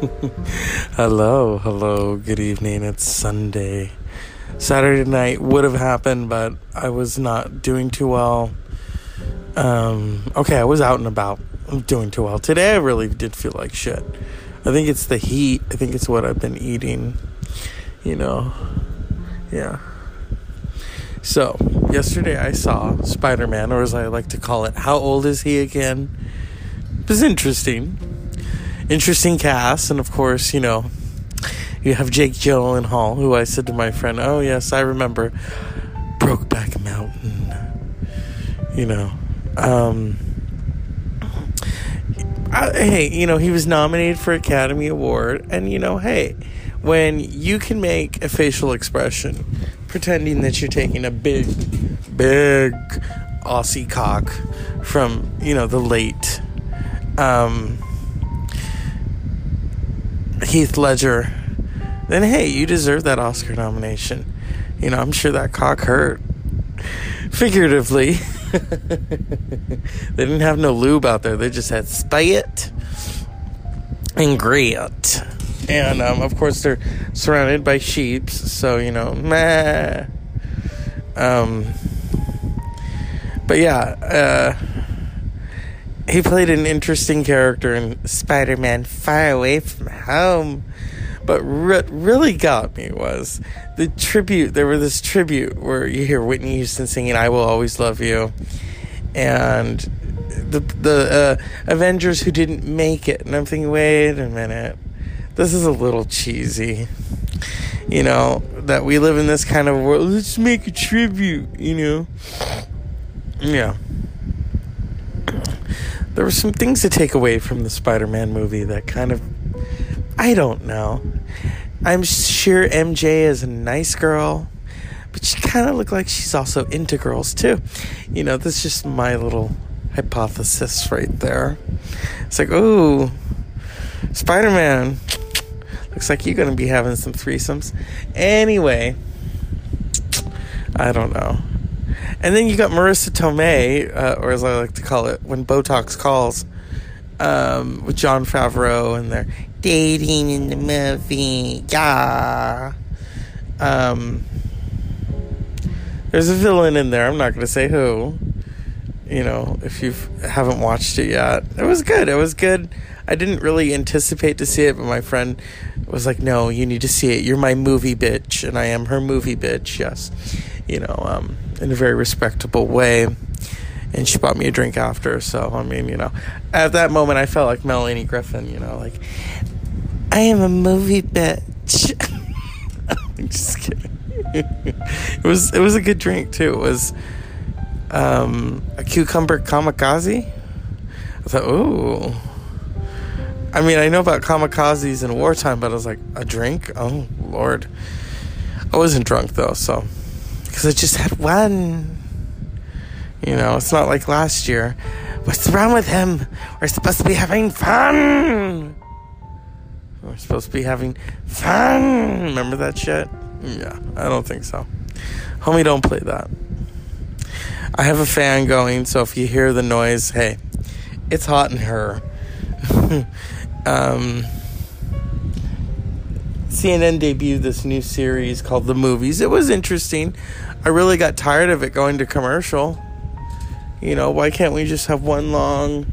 hello, hello, good evening. It's Sunday. Saturday night would have happened, but I was not doing too well. Um, okay, I was out and about. I'm doing too well. Today I really did feel like shit. I think it's the heat. I think it's what I've been eating. You know. Yeah. So, yesterday I saw Spider Man, or as I like to call it, How Old Is He Again? It was interesting. Interesting cast, and of course, you know, you have Jake Gyllenhaal, who I said to my friend, Oh, yes, I remember Brokeback Mountain. You know. Um, I, hey, you know, he was nominated for Academy Award, and you know, hey, when you can make a facial expression pretending that you're taking a big, big Aussie cock from, you know, the late um, Heath Ledger, then hey, you deserve that Oscar nomination. You know, I'm sure that cock hurt. Figuratively. they didn't have no lube out there, they just had spit and grit and um, of course they're surrounded by sheep, so you know, meh. Um, but yeah, uh, he played an interesting character in Spider-Man: Far Away from Home. But what really got me was the tribute. There was this tribute where you hear Whitney Houston singing "I Will Always Love You," and the the uh, Avengers who didn't make it. And I'm thinking, wait a minute this is a little cheesy. You know, that we live in this kind of world. Let's make a tribute, you know? Yeah. There were some things to take away from the Spider Man movie that kind of. I don't know. I'm sure MJ is a nice girl, but she kind of looked like she's also into girls too. You know, that's just my little hypothesis right there. It's like, oh, Spider Man Looks like you're gonna be having some threesomes. Anyway, I don't know. And then you got Marisa Tomei, uh, or as I like to call it, when Botox calls, um, with Jon Favreau, and they're dating in the movie. Yeah. Um, there's a villain in there. I'm not going to say who. You know, if you haven't watched it yet, it was good. It was good. I didn't really anticipate to see it, but my friend was like, "No, you need to see it. You're my movie bitch, and I am her movie bitch." Yes, you know, um, in a very respectable way. And she bought me a drink after. So I mean, you know, at that moment, I felt like Melanie Griffith, You know, like I am a movie bitch. I'm just kidding. it was it was a good drink too. It was um, a cucumber kamikaze. I thought, ooh. I mean, I know about kamikazes in wartime, but I was like, a drink? Oh, Lord. I wasn't drunk, though, so. Because I just had one. You know, it's not like last year. What's wrong with him? We're supposed to be having fun. We're supposed to be having fun. Remember that shit? Yeah, I don't think so. Homie, don't play that. I have a fan going, so if you hear the noise, hey, it's hot in her. um, CNN debuted this new series called The Movies. It was interesting. I really got tired of it going to commercial. You know, why can't we just have one long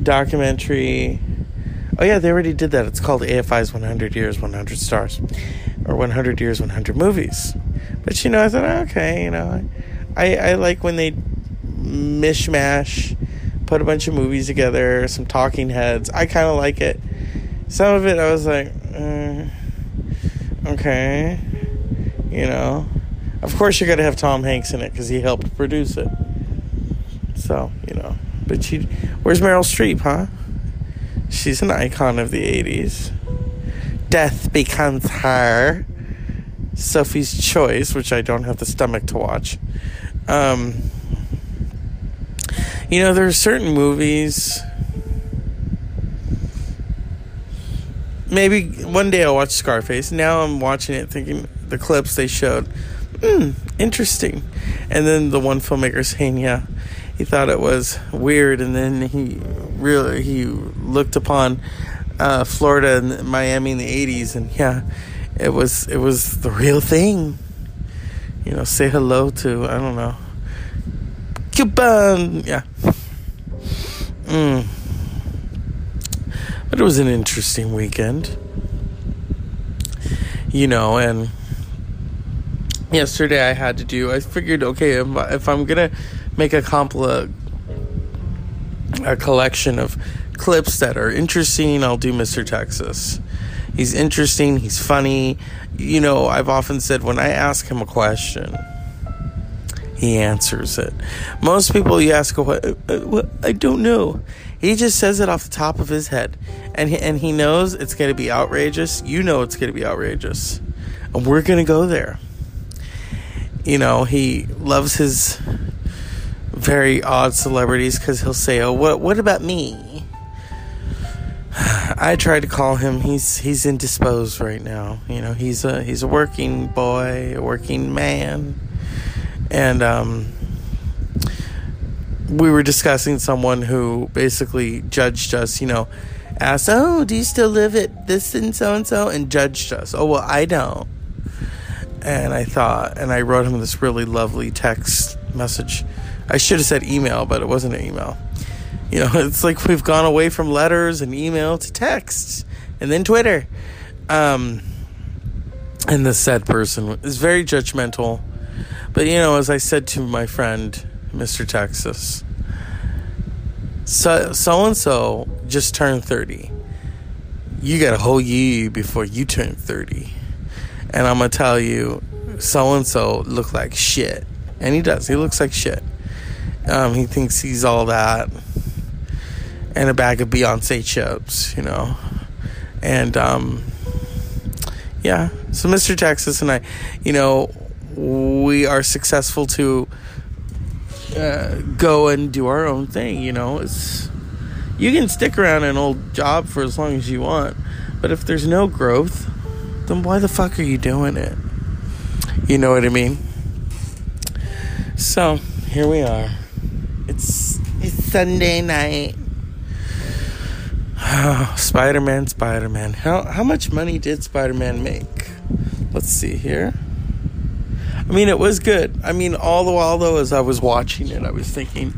documentary? Oh, yeah, they already did that. It's called AFI's 100 Years, 100 Stars, or 100 Years, 100 Movies. But, you know, I thought, okay, you know, I, I like when they mishmash put a bunch of movies together, some talking heads. I kind of like it. Some of it, I was like, uh, okay, you know. Of course, you're gonna have Tom Hanks in it because he helped produce it. So you know, but she, where's Meryl Streep, huh? She's an icon of the '80s. Death becomes her. Sophie's Choice, which I don't have the stomach to watch. Um, you know, there are certain movies. Maybe one day I'll watch Scarface. Now I'm watching it thinking the clips they showed, hmm, interesting. And then the one filmmaker saying, yeah, he thought it was weird, and then he really he looked upon uh, Florida and Miami in the '80s, and yeah, it was it was the real thing. You know, say hello to I don't know, Cuban. Yeah. Mm. It was an interesting weekend. You know, and yesterday I had to do. I figured, okay, if I'm gonna make a compla a collection of clips that are interesting, I'll do Mr. Texas. He's interesting. He's funny. You know, I've often said when I ask him a question, he answers it. Most people, you ask, what, uh, what I don't know. He just says it off the top of his head, and he, and he knows it's going to be outrageous. You know it's going to be outrageous, and we're going to go there. You know, he loves his very odd celebrities because he'll say, "Oh, what what about me?" I tried to call him. He's he's indisposed right now. You know, he's a he's a working boy, a working man, and um, we were discussing someone who basically judged us. You know, asked, "Oh, do you still live at this and so and so?" and judged us. Oh well, I don't. And I thought, and I wrote him this really lovely text message I should have said email, but it wasn't an email. You know, it's like we've gone away from letters and email to text and then Twitter. Um, and the said person is very judgmental. But, you know, as I said to my friend, Mr. Texas, so and so just turned 30. You got a whole year before you turn 30. And I'm going to tell you, so and so look like shit. And he does. He looks like shit. Um, he thinks he's all that and a bag of Beyonce chips, you know. And um, yeah, so Mr. Texas and I, you know, we are successful to uh, go and do our own thing. You know, it's you can stick around an old job for as long as you want, but if there's no growth, then why the fuck are you doing it? You know what I mean? So here we are. It's it's Sunday night. Spider Man, Spider Man. How how much money did Spider Man make? Let's see here. I mean, it was good. I mean, all the while though, as I was watching it, I was thinking,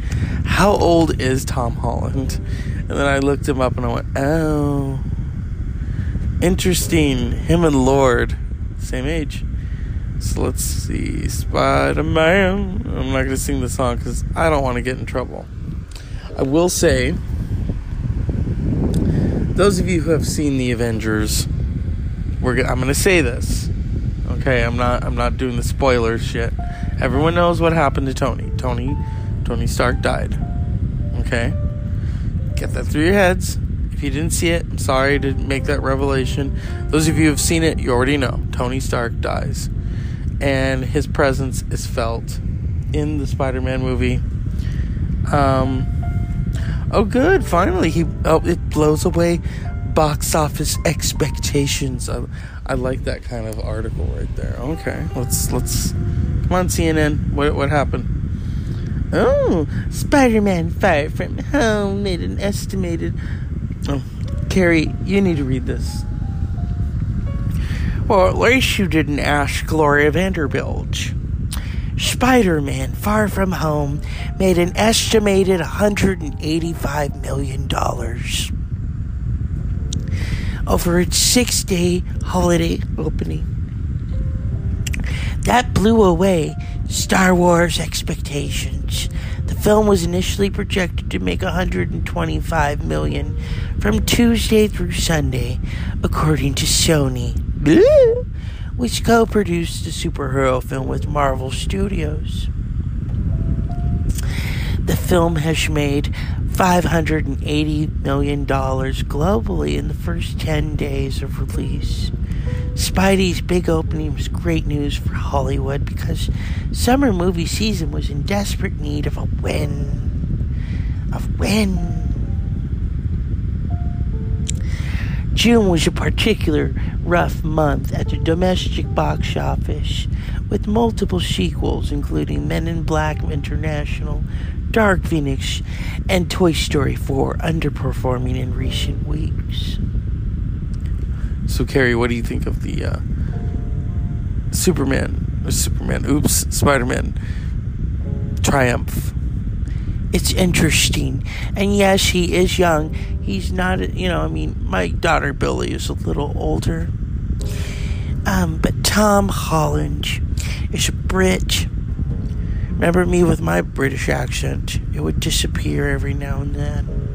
how old is Tom Holland? And then I looked him up and I went, oh, interesting. Him and Lorde, same age. So let's see. Spider Man. I'm not going to sing the song because I don't want to get in trouble. I will say, those of you who have seen the Avengers, we're I'm going to say this. Okay, I'm not I'm not doing the spoiler shit. Everyone knows what happened to Tony. Tony Tony Stark died. Okay? Get that through your heads. If you didn't see it, I'm sorry to make that revelation. Those of you who have seen it, you already know. Tony Stark dies and his presence is felt in the Spider-Man movie. Um, oh, good! Finally, he oh, it blows away box office expectations. I, I like that kind of article right there. Okay, let's let's come on CNN. What what happened? Oh, Spider-Man Far From Home made an estimated. Oh, Carrie, you need to read this. Well, at least you didn't ask Gloria Vanderbilt. Spider Man Far From Home made an estimated $185 million over its six day holiday opening. That blew away Star Wars expectations. The film was initially projected to make 125 million from Tuesday through Sunday, according to Sony which co produced the superhero film with Marvel Studios. The film has made $580 million globally in the first 10 days of release. Spidey's big opening was great news for Hollywood because summer movie season was in desperate need of a win. Of win. June was a particular rough month at the domestic box office, with multiple sequels including Men in Black International, Dark Phoenix, and Toy Story 4 underperforming in recent weeks. So, Carrie, what do you think of the uh, Superman, Superman, oops, Spider Man triumph? It's interesting. And yes, he is young. He's not, you know, I mean, my daughter Billy is a little older. Um, but Tom Holland is a Brit. Remember me with my British accent? It would disappear every now and then.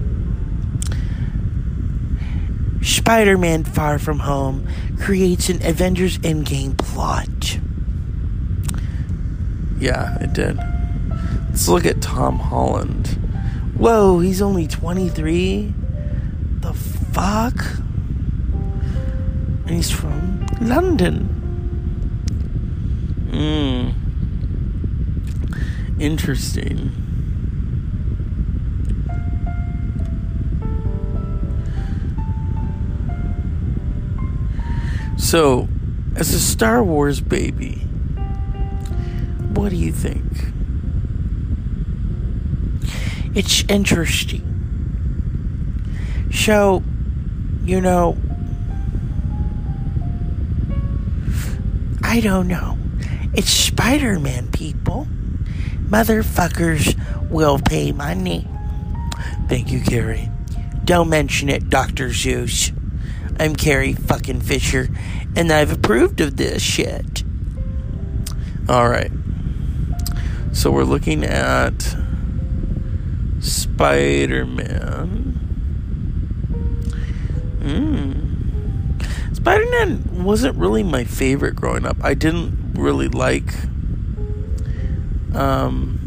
Spider Man Far From Home creates an Avengers Endgame plot. Yeah, it did. Let's look at Tom Holland. Whoa, he's only 23? The fuck? And he's from London. Hmm. Interesting. So, as a Star Wars baby, what do you think? It's interesting. So, you know, I don't know. It's Spider Man, people. Motherfuckers will pay money. Thank you, Carrie. Don't mention it, Dr. Zeus. I'm Carrie fucking Fisher, and I've approved of this shit. All right. So we're looking at Spider Man. Hmm. Spider Man wasn't really my favorite growing up. I didn't really like um,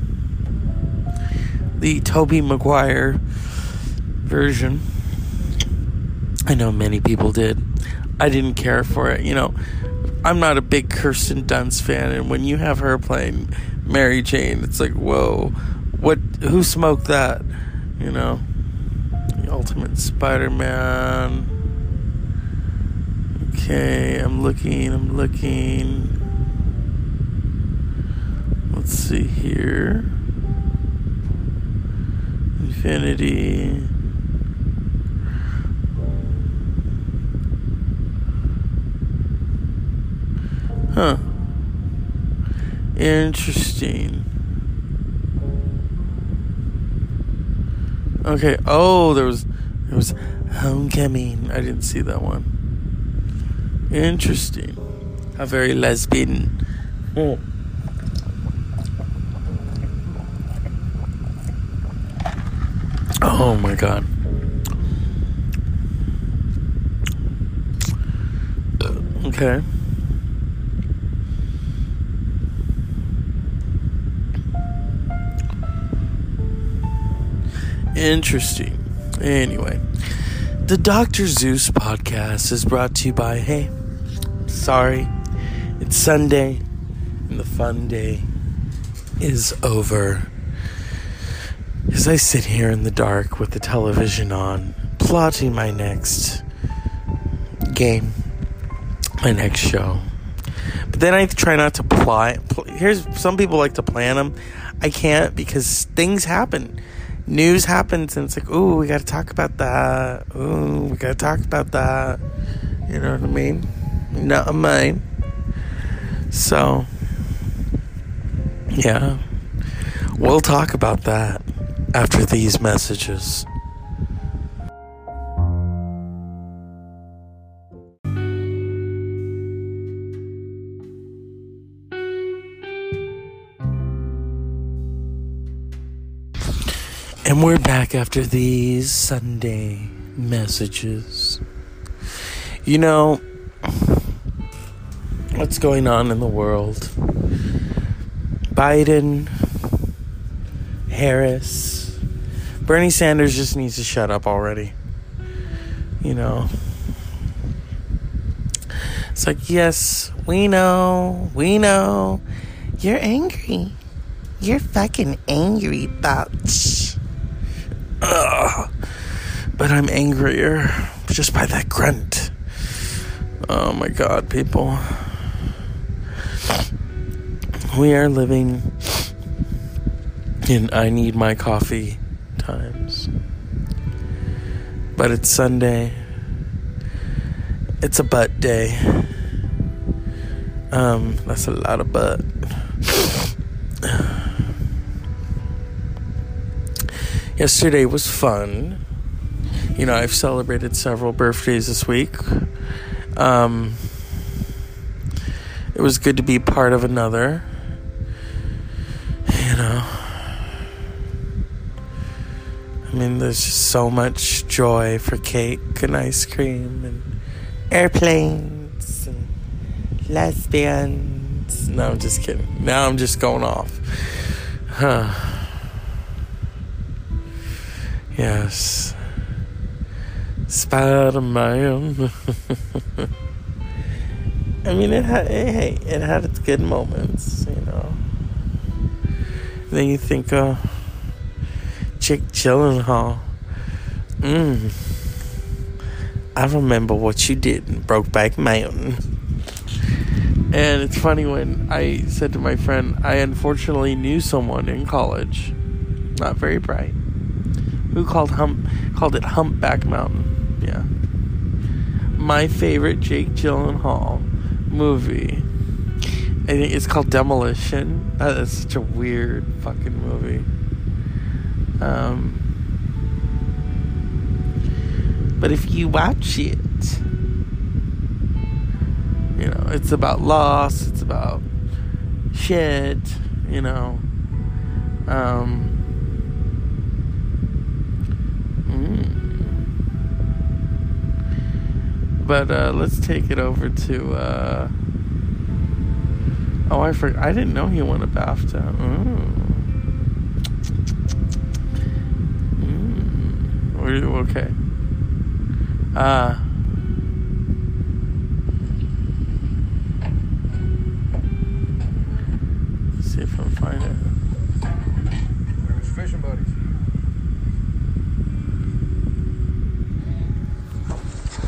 the Tobey Maguire version. I know many people did. I didn't care for it. You know, I'm not a big Kirsten Dunst fan, and when you have her playing Mary Jane, it's like, whoa, what? Who smoked that? You know, the Ultimate Spider-Man. Okay, I'm looking. I'm looking. Let's see here. Infinity. Huh. Interesting. Okay. Oh, there was there was Homecoming. I didn't see that one. Interesting. How very lesbian. Oh. Oh my god. Okay. Interesting. Anyway, the Dr. Zeus podcast is brought to you by Hey, sorry, it's Sunday and the fun day is over. As I sit here in the dark with the television on, plotting my next game, my next show. But then I try not to plot. Here's some people like to plan them. I can't because things happen news happens and it's like, ooh, we got to talk about that. Ooh, we got to talk about that. You know what I mean? Not mine. So, yeah, we'll talk about that after these messages. And we're back after these Sunday messages. You know, what's going on in the world? Biden, Harris, Bernie Sanders just needs to shut up already. You know, it's like, yes, we know, we know, you're angry. You're fucking angry, bitch. Ugh. But I'm angrier just by that grunt. Oh my god, people. We are living in I need my coffee times. But it's Sunday. It's a butt day. Um, that's a lot of butt. Yesterday was fun. You know, I've celebrated several birthdays this week. Um, it was good to be part of another. You know, I mean, there's just so much joy for cake and ice cream and airplanes and lesbians. No, I'm just kidding. Now I'm just going off. Huh. Yes. Spider Man. I mean, it had hey, it had its good moments, you know. Then you think, uh, Jake Gyllenhaal. Mmm. I remember what you did in Brokeback Mountain. And it's funny when I said to my friend, I unfortunately knew someone in college, not very bright, who called hump called it Humpback Mountain. Yeah. My favorite Jake Gyllenhaal movie. I think it's called Demolition. That is such a weird fucking movie. Um, but if you watch it, you know, it's about loss, it's about shit, you know. Um, mm. But uh, let's take it over to. Uh, oh, I forgot. I didn't know he won a BAFTA. Mm. Mm. Okay. Uh, let's see if I can find it. Where's fishing buddies?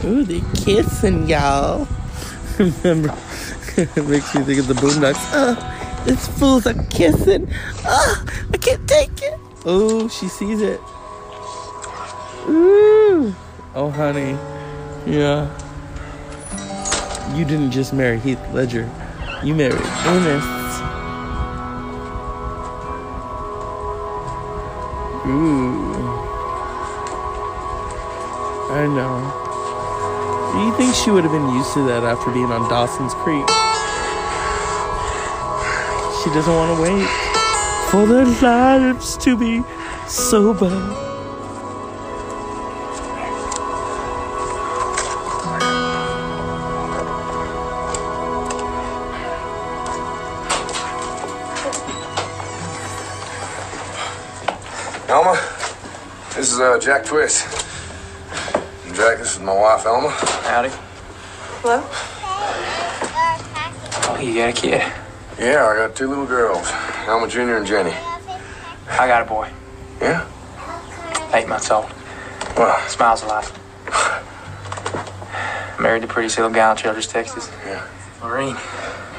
Ooh, they kissing, y'all. Remember, it makes me think of the Boondocks. Oh, these fools are kissing. Oh, I can't take it. Oh, she sees it. Ooh. Oh, honey. Yeah. You didn't just marry Heath Ledger. You married Ernest. Ooh. I know. Do you think she would have been used to that after being on Dawson's Creek? She doesn't want to wait for their lives to be sober. Is uh, Jack Twist. And Jack, this is my wife, Alma. Howdy. Hello? Oh, you got a kid? Yeah, I got two little girls, Alma Jr. and Jenny. I got a boy. Yeah? Eight months old. Well, Smiles a lot. Married the pretty little gal in Childress, Texas. yeah. Lureen.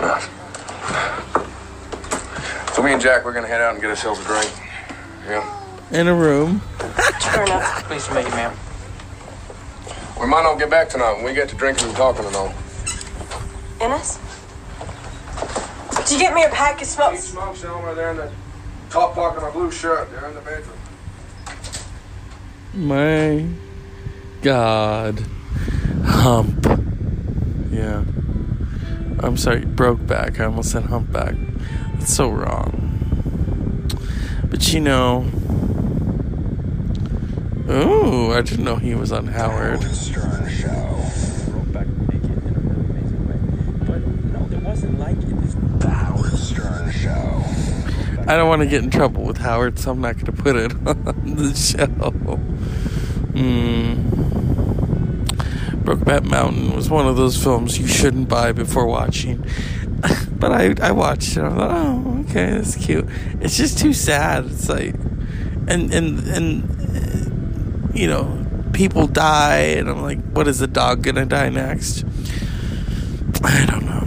Nice. So me and Jack, we're gonna head out and get ourselves a drink. Yeah. In a room. Turn up. Pleased to meet you, ma'am. We might not get back tonight when we get to drinking and talking and all. Ennis? Did you get me a pack? It These smells. smokes, Alma, they're in the top pocket of my blue shirt. They're in the bedroom. My God. Hump. Yeah. I'm sorry, broke back. I almost said humpback. That's so wrong. But you know. Ooh, I didn't know he was on Howard. Stern Show. Back naked in a really amazing way. But no, there wasn't like it. The Howard Stern Show. I don't want to get in trouble with Howard, so I'm not going to put it on the show. Mm. Brokeback Mountain was one of those films you shouldn't buy before watching. but I, I watched it. I thought, oh, okay, that's cute. It's just too sad. It's like, and and and you know, people die, and I'm like, what is the dog gonna die next? I don't know.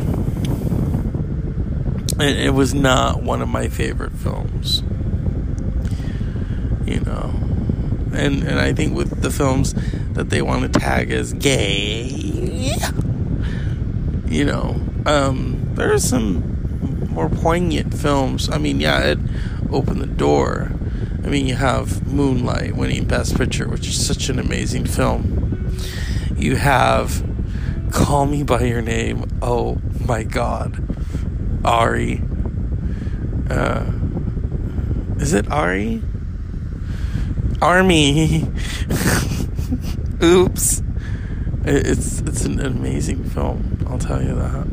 It, it was not one of my favorite films. You know, and and I think with the films that they want to tag as gay, You know, um, there are some more poignant films. I mean, yeah, it opened the door. I mean, you have Moonlight winning Best Picture, which is such an amazing film. You have Call Me By Your Name. Oh my God. Ari. Uh, is it Ari? Armie. Oops. It's it's an amazing film. I'll tell you that.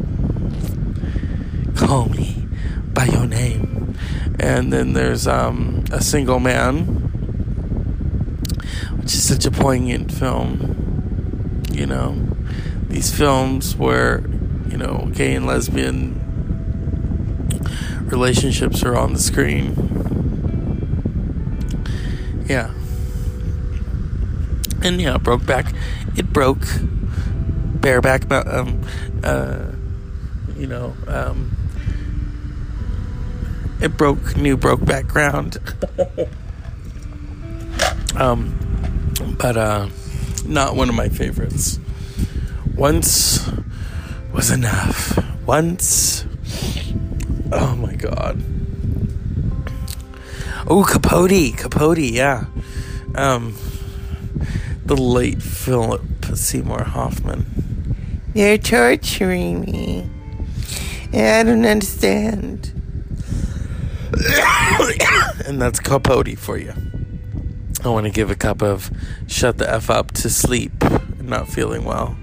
Call me by your name. And then there's um, a single man, which is such a poignant film. You know, these films where you know gay and lesbian relationships are on the screen. Yeah. And yeah, broke back. It broke bareback. Um, uh, you know, um, it broke new broke background. um, but uh, not one of my favorites. Once was enough. Once. Oh my god. Oh, Capote, Capote, yeah. Um, the late Philip Seymour Hoffman. They're torturing me. I don't understand. and that's Capote for you. I want to give a cup of shut the F up to sleep, not feeling well.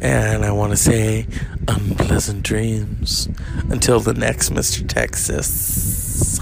And I want to say unpleasant dreams until the next Mr. Texas.